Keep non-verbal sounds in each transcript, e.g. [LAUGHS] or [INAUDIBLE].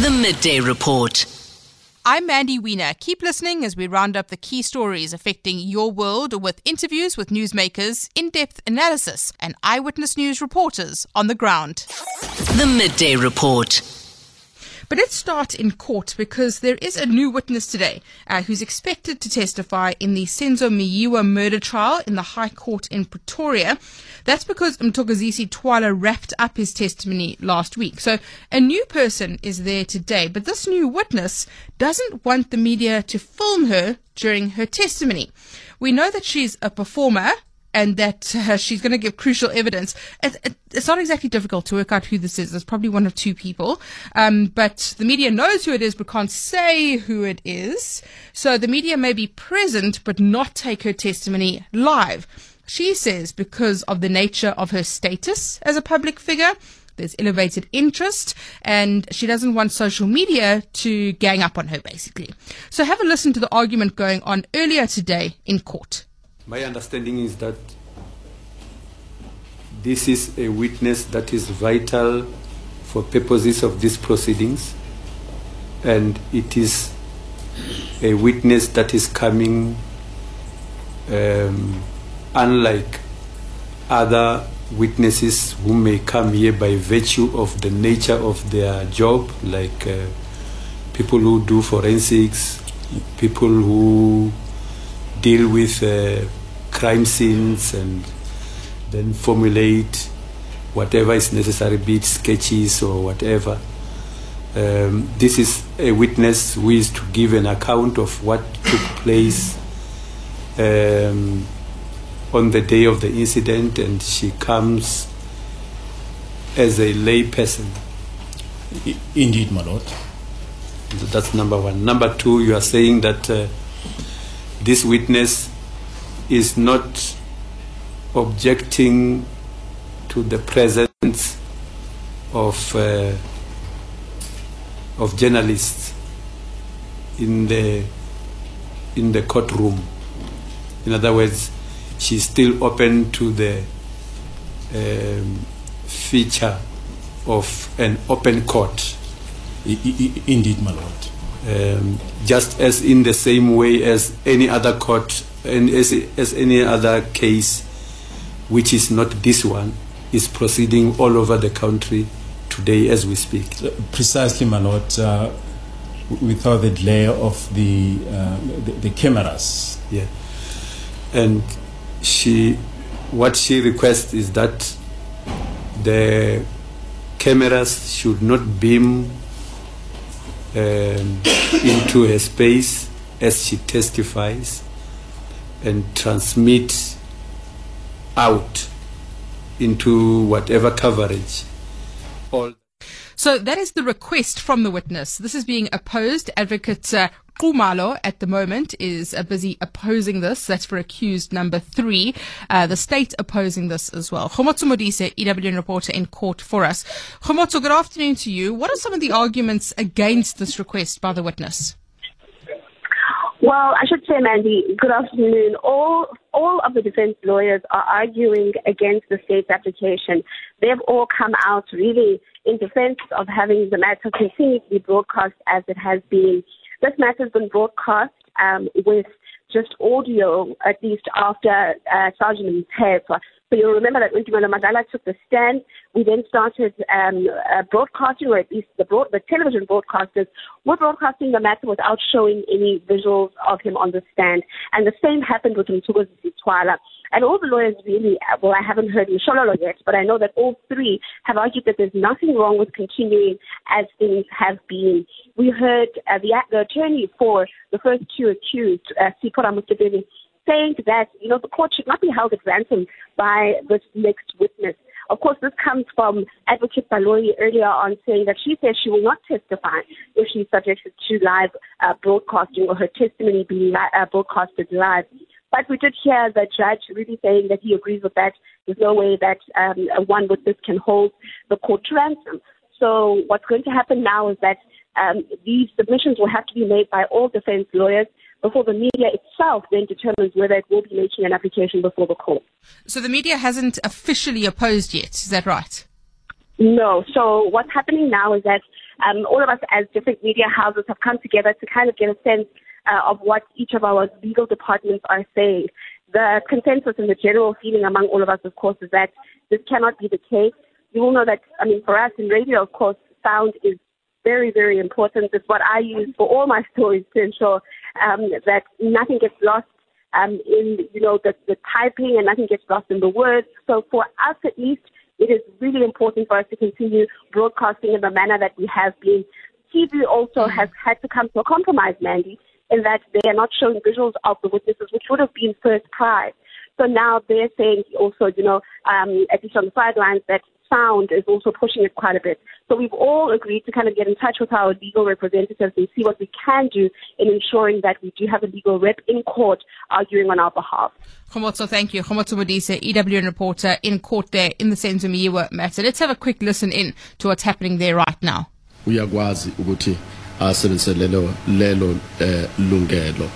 The Midday Report. I'm Mandy Wiener. Keep listening as we round up the key stories affecting your world with interviews with newsmakers, in depth analysis, and eyewitness news reporters on the ground. The Midday Report. But let's start in court because there is a new witness today uh, who's expected to testify in the Senzo Meyiwa murder trial in the High Court in Pretoria. That's because Mthokozisi Twala wrapped up his testimony last week. So a new person is there today, but this new witness doesn't want the media to film her during her testimony. We know that she's a performer and that uh, she's going to give crucial evidence. It, it, it's not exactly difficult to work out who this is. There's probably one or two people, um, but the media knows who it is, but can't say who it is. So the media may be present, but not take her testimony live. She says because of the nature of her status as a public figure, there's elevated interest, and she doesn't want social media to gang up on her, basically. So have a listen to the argument going on earlier today in court. My understanding is that this is a witness that is vital for purposes of these proceedings, and it is a witness that is coming um, unlike other witnesses who may come here by virtue of the nature of their job, like uh, people who do forensics, people who deal with uh, crime scenes and then formulate whatever is necessary, be it sketches or whatever. Um, this is a witness who is to give an account of what took place um, on the day of the incident, and she comes as a lay person. Indeed, my lord. That's number one. Number two, you are saying that uh, this witness is not objecting to the presence of uh, of journalists in the in the courtroom. In other words, she's still open to the um, feature of an open court. Indeed, my lord. um, just as in the same way as any other court and as, as any other case which is not this one is proceeding all over the country today as we speak Precisely, my lord. Uh, without the glare of the, uh, the the cameras. yeah and she what she requests is that the cameras should not beam um, [COUGHS] into her space as she testifies and transmit out into whatever coverage all So that is the request from the witness. This is being opposed. Advocate uh, Kumalo at the moment is uh, busy opposing this. That's for accused number three. Uh, the state opposing this as well. Kgomotso Modise, EWN reporter in court for us. Kgomotso, good afternoon to you. What are some of the arguments against this request by the witness? Well, I should say, Mandy, good afternoon. All all of the defense lawyers are arguing against the state's application. They've all come out really in defense of having the matter continue to be broadcast as it has been. This matter has been broadcast um, with just audio, at least after uh, Sergeant Mtepa. So you'll remember that when Tumelo Madlala took the stand, we then started um, uh, broadcasting, or at least the, broad, the television broadcasters were broadcasting the matter without showing any visuals of him on the stand. And the same happened with Mthokozisi Twala. And all the lawyers really, well, I haven't heard Mshololo yet, but I know that all three have argued that there's nothing wrong with continuing as things have been. We heard uh, the, the attorney for the first two accused, uh, Sipora saying that, you know, the court should not be held at ransom by this next witness. Of course, this comes from Advocate Baloyi earlier on saying that she says she will not testify if she's subjected to live uh, broadcasting or her testimony being li- uh, broadcasted live. But we did hear the judge really saying that he agrees with that. There's no way that um, one witness can hold the court to ransom. So what's going to happen now is that um, these submissions will have to be made by all defense lawyers before the media itself then determines whether it will be making an application before the court. So the media hasn't officially opposed yet. Is that right? No. So what's happening now is that um, all of us as different media houses have come together to kind of get a sense uh, of what each of our legal departments are saying. The consensus and the general feeling among all of us, of course, is that this cannot be the case. You will know that, I mean, for us in radio, of course, sound is very, very important. It's what I use for all my [LAUGHS] stories to ensure um, that nothing gets lost um, in, you know, the, the typing and nothing gets lost in the words. So for us, at least, it is really important for us to continue broadcasting in the manner that we have been. TV also has had to come to a compromise, Mandy, in that they are not showing visuals of the witnesses, which would have been first prize. So now they're saying also, you know, um, at least on the sidelines, that sound is also pushing it quite a bit. So we've all agreed to kind of get in touch with our legal representatives and see what we can do in ensuring that we do have a legal rep in court arguing on our behalf. Kgomotso, thank you. Kgomotso Modise, EWN reporter in court there in the Senzo matter. Let's have a quick listen in to what's happening there right now. uyakwazi ukuthi asebenzise lelo lelo eh, lungelo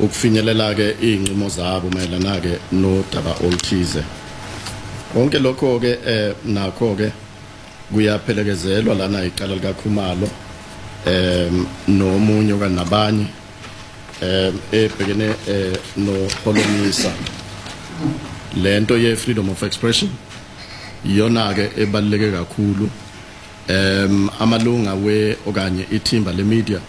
ukufinyelela ke inqimo zabo mayelana ke nodaba oluthize. Konke lokho ke eh nakho ke kuyaphelekezelwa lana iqala likakhumalo em nomunye kanabanye em ebhekene eh no holomisa lento ye freedom of expression iyona ke ebaluleke kakhulu. Em amalunga we okanye ithimba le media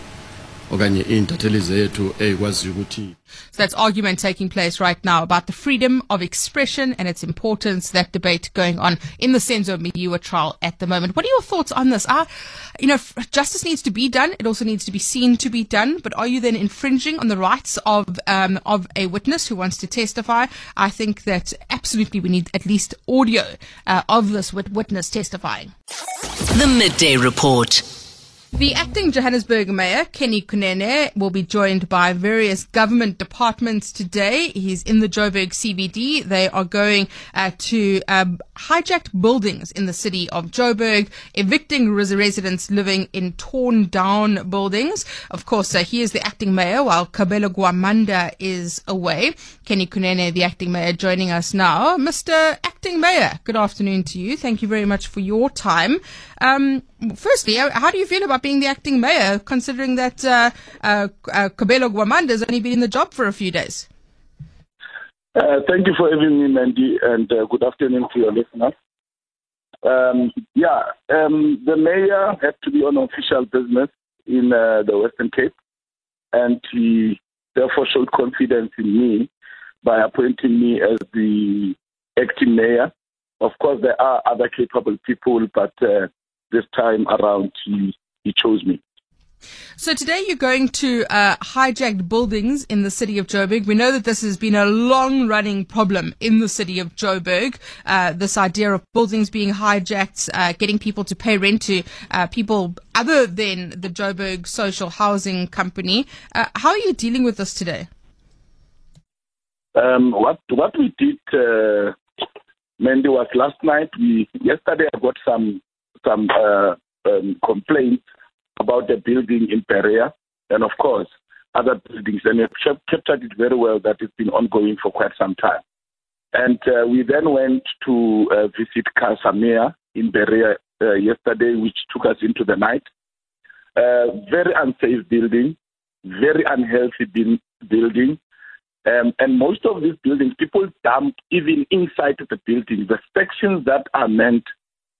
So that's argument taking place right now about the freedom of expression and its importance. That debate going on in the Senzo Meyiwa trial at the moment. What are your thoughts on this? Are, you know, justice needs to be done. It also needs to be seen to be done. But are you then infringing on the rights of um, of a witness who wants to testify? I think that absolutely we need at least audio uh, of this wit- witness testifying. The Midday Report. The acting Johannesburg Mayor, Kenny Kunene, will be joined by various government departments today. He's in the Joburg CBD. They are going uh, to um, hijacked buildings in the city of Joburg, evicting res- residents living in torn down buildings. Of course, uh, he is the acting mayor while Kabelo Gwamanda is away. Kenny Kunene, the acting mayor, joining us now. Mr. Mayor, good afternoon to you. Thank you very much for your time. Um, firstly, how do you feel about being the acting mayor, considering that uh, uh, uh, Kabelo Gwamanda has only been in the job for a few days? Uh, thank you for having me, Mandy, and uh, good afternoon to your listeners. Um, yeah, um, the mayor had to be on official business in uh, the Western Cape, and he therefore showed confidence in me by appointing me as the acting mayor. Of course, there are other capable people, but uh, this time around, he, he chose me. So today you're going to uh, hijacked buildings in the city of Joburg. We know that this has been a long-running problem in the city of Joburg. Uh, this idea of buildings being hijacked, uh, getting people to pay rent to uh, people other than the Joburg Social Housing Company. Uh, how are you dealing with this today? Um, what what we did, uh, Mandy, was last night. We yesterday I got some some uh, um, complaints about the building in Berea, and of course other buildings, and we captured it very well. That it's been ongoing for quite some time. And uh, we then went to uh, visit Casamia in Berea uh, yesterday, which took us into the night. Uh, very unsafe building, very unhealthy building. Um, and most of these buildings, people dump even inside the building. The sections that are meant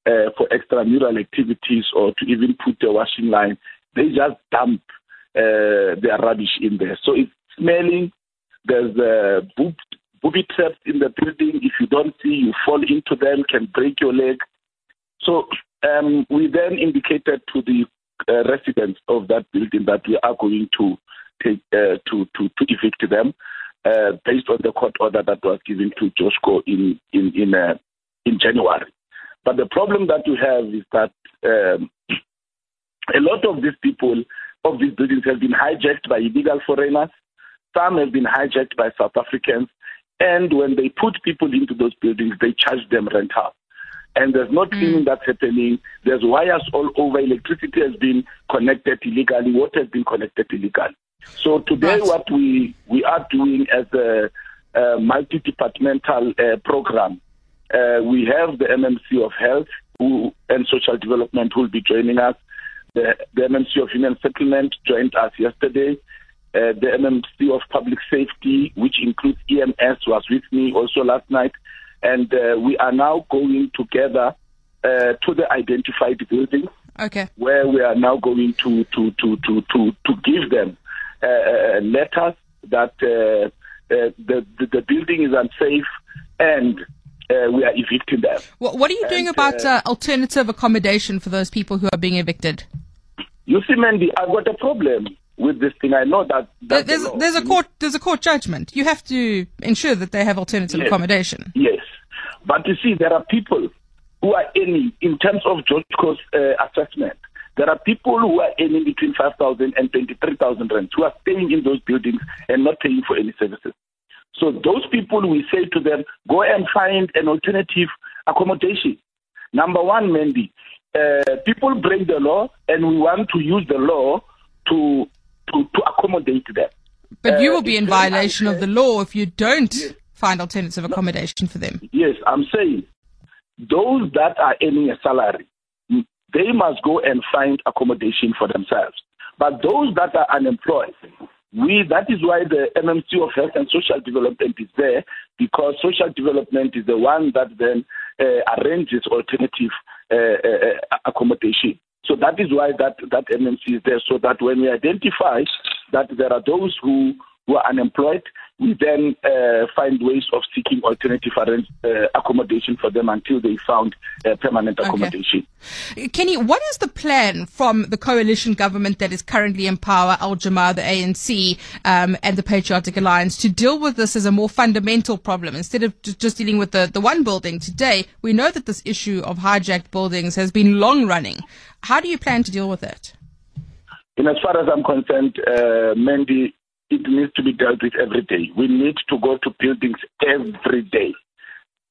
uh, for extramural activities or to even put a washing line, they just dump uh, their rubbish in there. So it's smelling. There's uh, boob, booby traps in the building. If you don't see, you fall into them, can break your leg. So um, we then indicated to the uh, residents of that building that we are going to take uh, to, to to evict them uh, based on the court order that was given to Joshco in in in uh, in January. But the problem that we have is that um, a lot of these people of these buildings have been hijacked by illegal foreigners. Some have been hijacked by South Africans. And when they put people into those buildings, they charge them rental. And there's no cleaning Mm. that's happening. There's wires all over. Electricity has been connected illegally. Water has been connected illegally. So today, what we, we are doing as a, a multi-departmental uh, program, uh, we have the MMC of Health, who, and Social Development who will be joining us. The, the MMC of Human Settlement joined us yesterday. Uh, the MMC of Public Safety, which includes EMS, was with me also last night. And uh, we are now going together uh, to the identified buildings Okay. where we are now going to to to to to, to give them letters that uh, uh, the, the the building is unsafe and uh, we are evicting them. What, what are you doing And, about uh, uh, alternative accommodation for those people who are being evicted? You see, Mandy, I've got a problem with this thing. I know that. There's, the there's a court there's a court judgment. You have to ensure that they have alternative Yes. accommodation. Yes, but you see, there are people who are earning, in terms of George uh, assessment, there are people who are earning between 5,000 and 23,000 rand who are staying in those buildings and not paying for any services. So those people, we say to them, go and find an alternative accommodation. Number one, Mandy, uh, people break the law, and we want to use the law to to, to accommodate them. But you Uh, will be in violation of the law if you don't find alternative accommodation for them. Yes, I'm saying those that are earning a salary, they must go and find accommodation for themselves. But those that are unemployed, we that is why the MMC of Health and Social Development is there because social development is the one that then uh, arranges alternative uh, uh, accommodation. So that is why that that MMC is there, so that when we identify that there are those who who are unemployed, we then uh, find ways of seeking alternative uh, accommodation for them until they found uh, permanent Okay. accommodation. Kenny, what is the plan from the coalition government that is currently in power, Al Jamaa, the ANC, um, and the Patriotic Alliance, to deal with this as a more fundamental problem instead of just dealing with the, the one building? Today, we know that this issue of hijacked buildings has been long running. How do you plan to deal with it? And as far as I'm concerned, uh, Mandy, it needs to be dealt with every day. We need to go to buildings every day.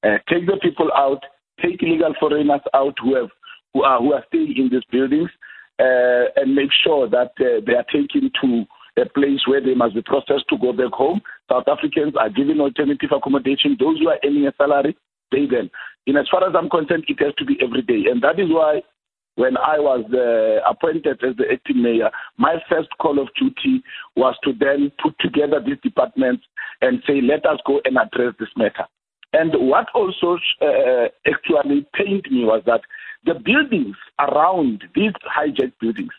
Uh, take the people out, take illegal foreigners out who have who are who are staying in these buildings, uh, and make sure that uh, they are taken to a place where they must be processed to go back home. South Africans are given alternative accommodation. Those who are earning a salary, pay them. In as far as I'm concerned, it has to be every day, and that is why when I was uh, appointed as the acting mayor, my first call of duty was to then put together these departments and say, let us go and address this matter. And what also uh, actually pained me was that the buildings around these hijacked buildings,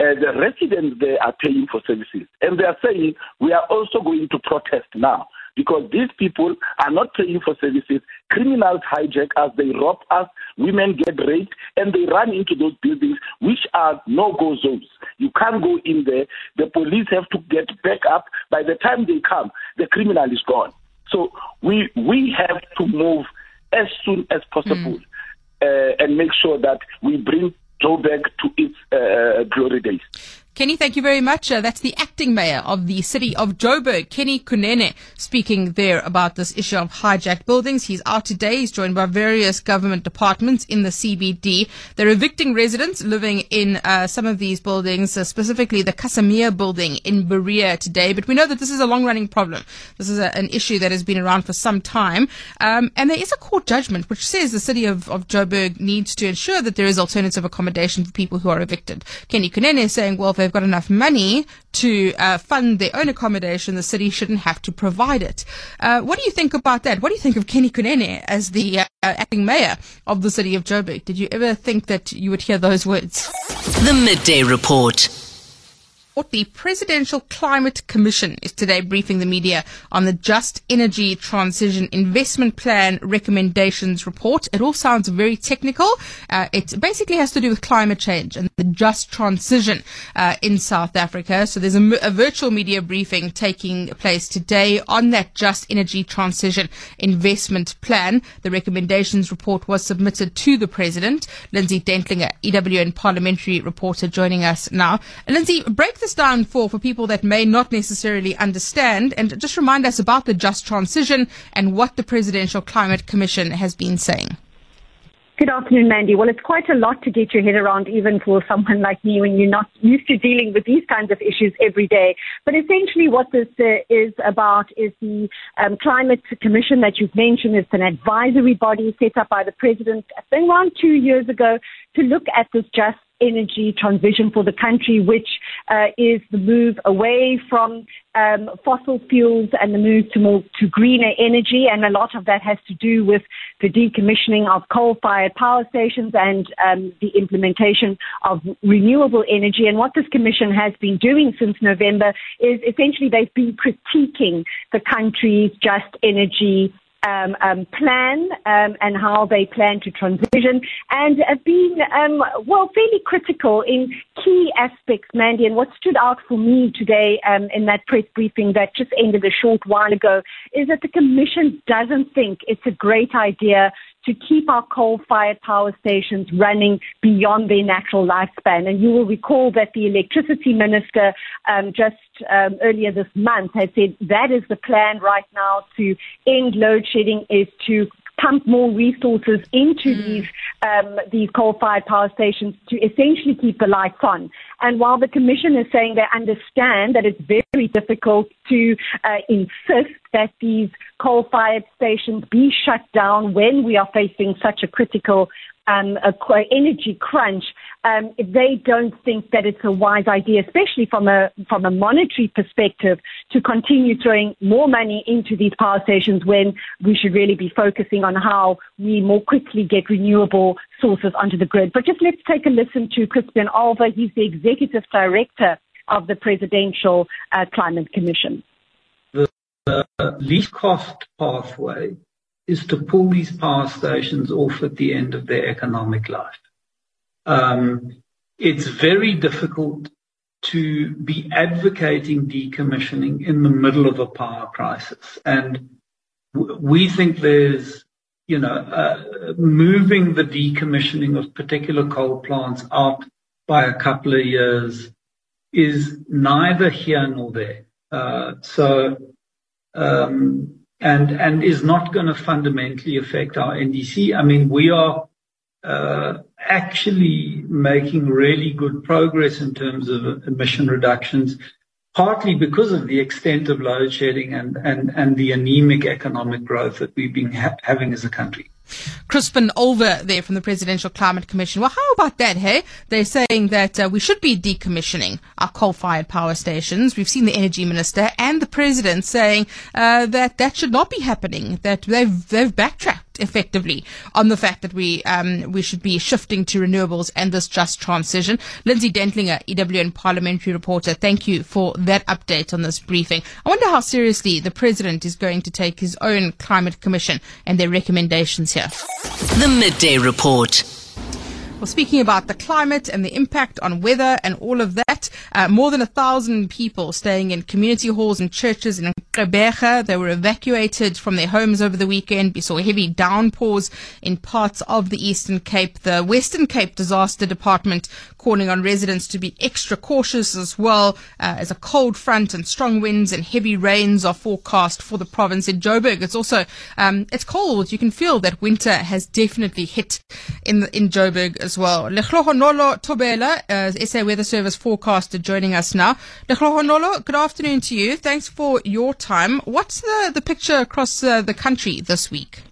uh, the residents there are paying for services. And they are saying, we are also going to protest now because these people are not paying for services. Criminals hijack us, they rob us, women get raped, and they run into those buildings, which are no go zones. You can't go in there. The police have to get back up. By the time they come, the criminal is gone. So we we have to move as soon as possible uh, and make sure that we bring Joburg to its uh, glory days. Kenny, thank you very much. Uh, that's the acting mayor of the city of Joburg, Kenny Kunene, speaking there about this issue of hijacked buildings. He's out today. He's joined by various government departments in the CBD. They're evicting residents living in uh, some of these buildings, uh, specifically the Casimir building in Berea today. But we know that this is a long-running problem. This is a, an issue that has been around for some time. Um, and there is a court judgment which says the city of, of Joburg needs to ensure that there is alternative accommodation for people who are evicted. Kenny Kunene saying, well, if they've got enough money to uh, fund their own accommodation, the city shouldn't have to provide it. Uh, what do you think about that? What do you think of Kenny Kunene as the uh, acting mayor of the city of Joburg? Did you ever think that you would hear those words? The Midday Report. The Presidential Climate Commission is today briefing the media on the Just Energy Transition Investment Plan recommendations report. It all sounds very technical. Uh, it basically has to do with climate change and the just transition uh, in South Africa. So there's a virtual media briefing taking place today on that Just Energy Transition Investment Plan. The recommendations report was submitted to the President. Lindsay Dentlinger, EWN parliamentary reporter, joining us now. Lindsay, break this down for, for people that may not necessarily understand and just remind us about the just transition and what the Presidential Climate Commission has been saying. Good afternoon, Mandy. Well, it's quite a lot to get your head around, even for someone like me, when you're not used to dealing with these kinds of issues every day. But essentially, what this uh, is about is the um, Climate Commission that you've mentioned. It's an advisory body set up by the president, I think, around two years ago to look at this just energy transition for the country, which uh, is the move away from um, fossil fuels and the move to more to greener energy. And a lot of that has to do with the decommissioning of coal-fired power stations and um, the implementation of renewable energy. And what this commission has been doing since November is essentially they've been critiquing the country's just energy um, um, plan um, and how they plan to transition, and have been um, well fairly critical in key aspects, Mandy. And what stood out for me today um, in that press briefing that just ended a short while ago is that the Commission doesn't think it's a great idea to keep our coal-fired power stations running beyond their natural lifespan. And you will recall that the electricity minister um, just um, earlier this month has said that is the plan right now to end load shedding is to pump more resources into mm. these um, these coal-fired power stations to essentially keep the lights on. And while the commission is saying they understand that it's very difficult to uh, insist that these coal-fired stations be shut down when we are facing such a critical um, a, energy crunch, um, they don't think that it's a wise idea, especially from a from a monetary perspective, to continue throwing more money into these power stations when we should really be focusing on how we more quickly get renewable sources onto the grid. But just let's take a listen to Crispian Olver. He's the executive director of the Presidential uh, Climate Commission. The uh, least cost pathway is to pull these power stations off at the end of their economic life. Um, it's very difficult to be advocating decommissioning in the middle of a power crisis. And we think there's, you know, uh, moving the decommissioning of particular coal plants out by a couple of years is neither here nor there. Uh, so, um, and and is not going to fundamentally affect our NDC. I mean, we are uh, actually making really good progress in terms of emission reductions, partly because of the extent of load shedding and and and the anemic economic growth that we've been ha- having as a country. Crispian Olver there from the Presidential Climate Commission. Well, how about that, hey? They're saying that uh, we should be decommissioning our coal-fired power stations. We've seen the Energy Minister and the President saying uh, that that should not be happening, that they've, they've backtracked effectively on the fact that we um, we should be shifting to renewables and this just transition. Lindsay Dentlinger, EWN parliamentary reporter, thank you for that update on this briefing. I wonder how seriously the president is going to take his own climate commission and their recommendations here. The midday report. Well, speaking about the climate and the impact on weather and all of that, uh, more than a thousand people staying in community halls and churches in Gqeberha. They were evacuated from their homes over the weekend. We saw heavy downpours in parts of the Eastern Cape. The Western Cape Disaster Department calling on residents to be extra cautious as well uh, as a cold front and strong winds and heavy rains are forecast for the province in Joburg. It's also um, it's cold. You can feel that winter has definitely hit in the, in Joburg as well. Lehlohonolo Thobela, uh, SA Weather Service forecaster, joining us now. Lehlohonolo, good afternoon to you. Thanks for your time. What's the, the picture across uh, the country this week?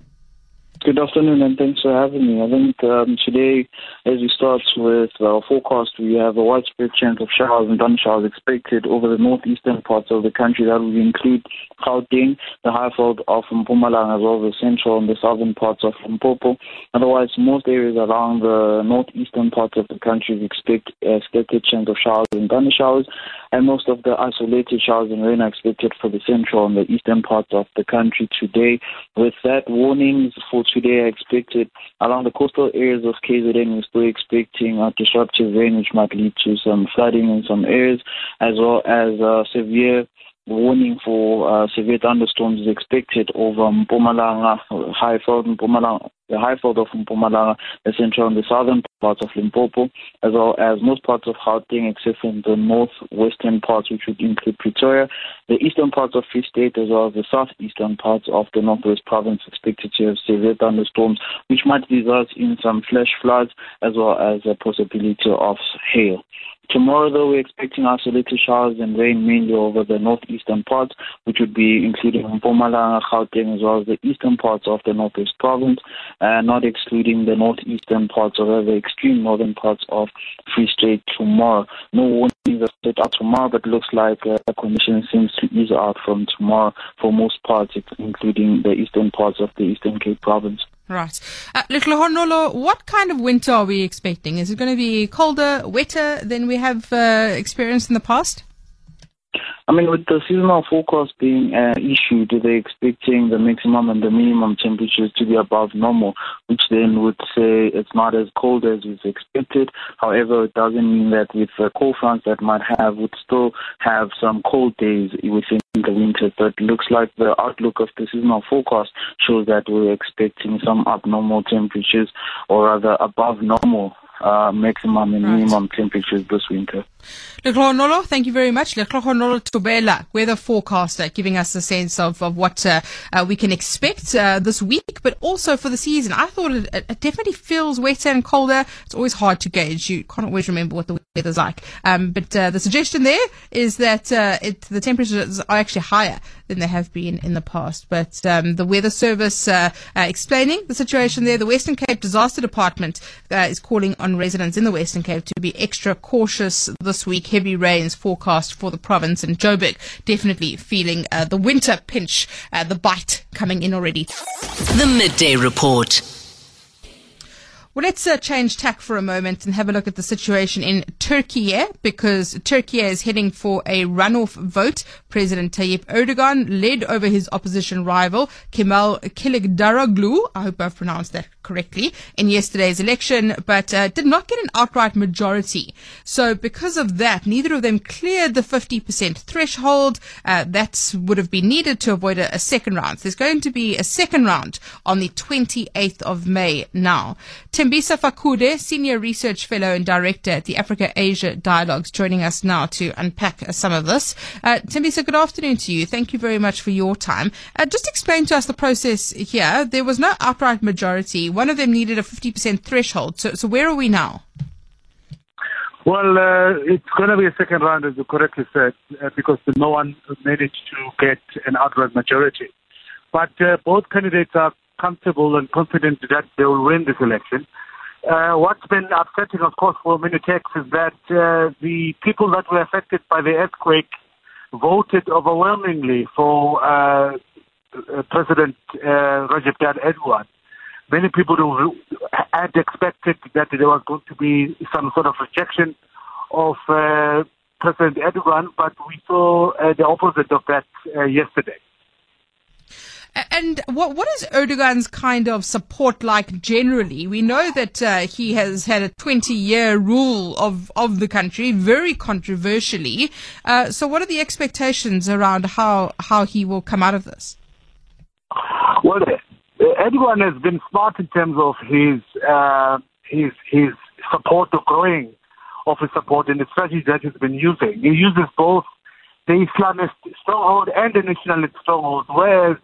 Good afternoon, and thanks for having me. I think um, today, as we start with our forecast, we have a widespread chance of showers and thunder showers expected over the northeastern parts of the country. That will include Gauteng, the Highveld of Mpumalanga, as well as the central and the southern parts of Limpopo. Otherwise, most areas along the northeastern parts of the country expect a expected chance of showers and thunder showers, and most of the isolated showers and rain are expected for the central and the eastern parts of the country today. With that, warnings for today are expected along the coastal areas of KZN. We're expecting a disruptive rain, which might lead to some flooding in some areas, as well as uh, severe warning for uh, severe thunderstorms is expected over Mpumalanga, Highveld, Mpumalanga, the highveld of Mpumalanga, the central and the southern parts of Limpopo, as well as most parts of Gauteng, except from the northwestern parts, which would include Pretoria, the eastern parts of Free State, as well as the southeastern parts of the northwest province, expected to have severe thunderstorms, which might result in some flash floods, as well as a possibility of hail. Tomorrow, though, we're expecting isolated showers and rain mainly over the northeastern parts, which would be including Mpumalanga, Gauteng, as well as the eastern parts of the northwest province, and not excluding the northeastern parts or the extreme northern parts of Free State tomorrow. No warnings are set out tomorrow, but looks like uh, the condition seems to ease out from tomorrow for most parts, including the eastern parts of the Eastern Cape province. Right. Uh, Lehlohonolo, what kind of winter are we expecting? Is it going to be colder, wetter than we have uh, experienced in the past? I mean, with the seasonal forecast being uh, issued, they're expecting the maximum and the minimum temperatures to be above normal, which then would say it's not as cold as is expected. However, it doesn't mean that with the cold fronts that might have, would still have some cold days within the winter. But it looks like the outlook of the seasonal forecast shows that we're expecting some abnormal temperatures, or rather above normal uh, maximum and right. minimum temperatures this winter. Lehlohonolo, thank you very much. Lehlohonolo Thobela, weather forecaster, giving us a sense of, of what uh, uh, we can expect uh, this week, but also for the season. I thought it, it, definitely feels wetter and colder. It's always hard to gauge. You can't always remember what the weather's like. Um, but uh, the suggestion there is that uh, it, the temperatures are actually higher than they have been in the past. But um, the Weather Service uh, explaining the situation there. The Western Cape Disaster Department is calling on residents in the Western Cape to be extra cautious this week. Heavy rains forecast for the province and Joburg definitely feeling uh, the winter pinch, uh, the bite coming in already. The Midday Report. Well, let's uh, change tack for a moment and have a look at the situation in Turkey because Turkey is heading for a runoff vote. President Tayyip Erdogan led over his opposition rival Kemal Kılıçdaroğlu. I hope I've pronounced that correctly in yesterday's election, but uh, did not get an outright majority. So because of that, neither of them cleared the 50% threshold uh, that would have been needed to avoid a, a second round. So there's going to be a second round on the 28th of May now. Thembisa Fakude, Senior Research Fellow and Director at the Africa Asia Dialogues, joining us now to unpack some of this. Uh, Thembisa, good afternoon to you. Thank you very much for your time. Uh, just explain to us the process here. There was no outright majority one of them needed a 50% threshold. So, so where are we now? Well, uh, it's going to be a second round, as you correctly said, uh, because no one managed to get an outright majority. But uh, both candidates are comfortable and confident that they will win this election. Uh, what's been upsetting, of course, for many Turks is that uh, the people that were affected by the earthquake voted overwhelmingly for uh, President Recep Tayyip Erdogan many people had expected that there was going to be some sort of rejection of uh, President Erdogan, but we saw uh, the opposite of that uh, yesterday. And what what is Erdogan's kind of support like generally? We know that uh, he has had a 20 year rule of, of the country, very controversially. Uh, so, what are the expectations around how, how he will come out of this? Well, Erdogan has been smart in terms of his uh, his his support of growing of his support and the strategy that he's been using. He uses both the Islamist stronghold and the nationalist stronghold, whereas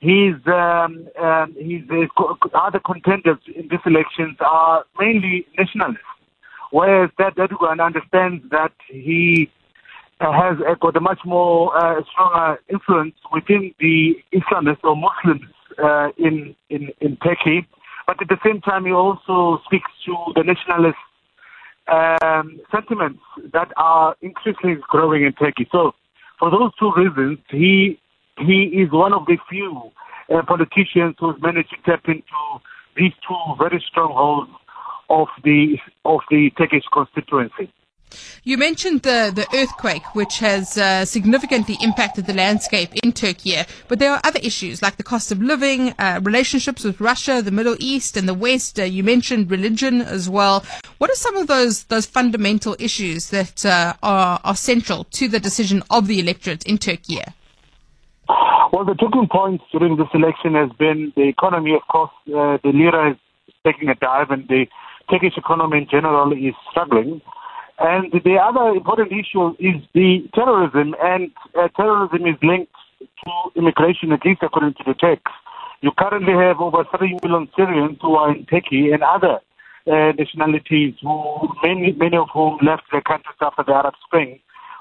his um, um, his uh, other contenders in these elections are mainly nationalists. Whereas that Erdogan understands that he has got a much more uh, stronger influence within the Islamists or Muslims uh, in, in, in Turkey. But at the same time, he also speaks to the nationalist um, sentiments that are increasingly growing in Turkey. So, for those two reasons, he he is one of the few uh, politicians who's managed to tap into these two very strongholds of the of the Turkish constituency. You mentioned the, the earthquake, which has uh, significantly impacted the landscape in Turkey, but there are other issues like the cost of living, uh, relationships with Russia, the Middle East, and the West. Uh, you mentioned religion as well. What are some of those those fundamental issues that uh, are, are central to the decision of the electorate in Turkey? Well, the talking points during this election has been the economy. Of course, uh, the lira is taking a dive, and the Turkish economy in general is struggling. And the other important issue is the terrorism, and uh, terrorism is linked to immigration, at least according to the text. You currently have over 3 million Syrians who are in Turkey and other uh, nationalities, who many, many of whom left their countries after the Arab Spring,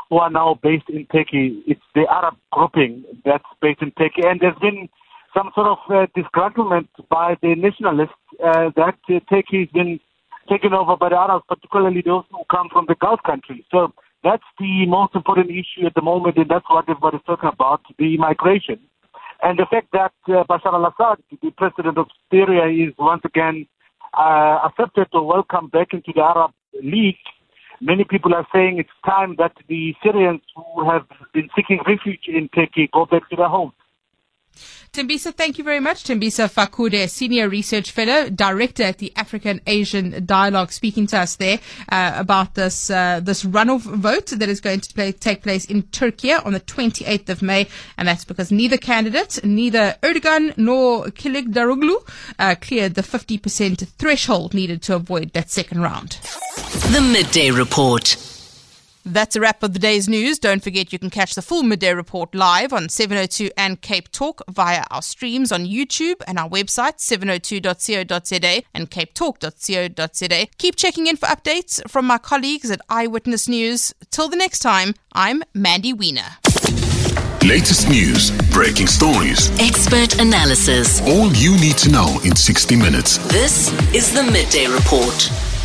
who are now based in Turkey. It's the Arab grouping that's based in Turkey. And there's been some sort of uh, disgruntlement by the nationalists uh, that uh, Turkey has been taken over by the Arabs, particularly those who come from the Gulf countries. So that's the most important issue at the moment, and that's what everybody's talking about, the migration. And the fact that uh, Bashar al-Assad, the president of Syria, is once again uh, accepted or welcomed back into the Arab League, many people are saying it's time that the Syrians who have been seeking refuge in Turkey go back to their homes. Thembisa, thank you very much. Thembisa Fakude, Senior Research Fellow, Director at the African Asian Dialogue, speaking to us there uh, about this uh, this runoff vote that is going to play, take place in Turkey on the 28th of May. And that's because neither candidate, neither Erdogan nor Kılıçdaroğlu, uh, cleared the 50% threshold needed to avoid that second round. The Midday Report. That's a wrap of the day's news. Don't forget you can catch the full midday report live on 702 and Cape Talk via our streams on YouTube and our website 702.co.za and capetalk.co.za. Keep checking in for updates from my colleagues at Eyewitness News. Till the next time, I'm Mandy Wiener. Latest news, breaking stories, Expert analysis. all you need to know in 60 minutes. This is the Midday Report.